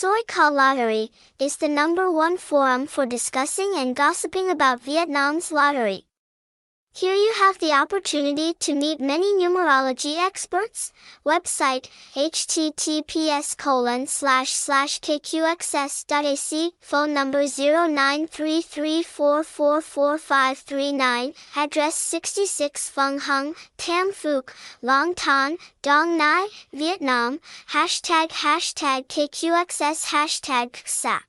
Soi Ka Lottery is the number one forum for discussing and gossiping about Vietnam's lottery. Here you have the opportunity to meet many numerology experts. Website https colon slash slash kqxs.ac Phone number 0933444539 Address 66 Phung Hung, Tam Phuoc, Long Thanh, Dong Nai, Vietnam Hashtag hashtag KQXS Hashtag KSA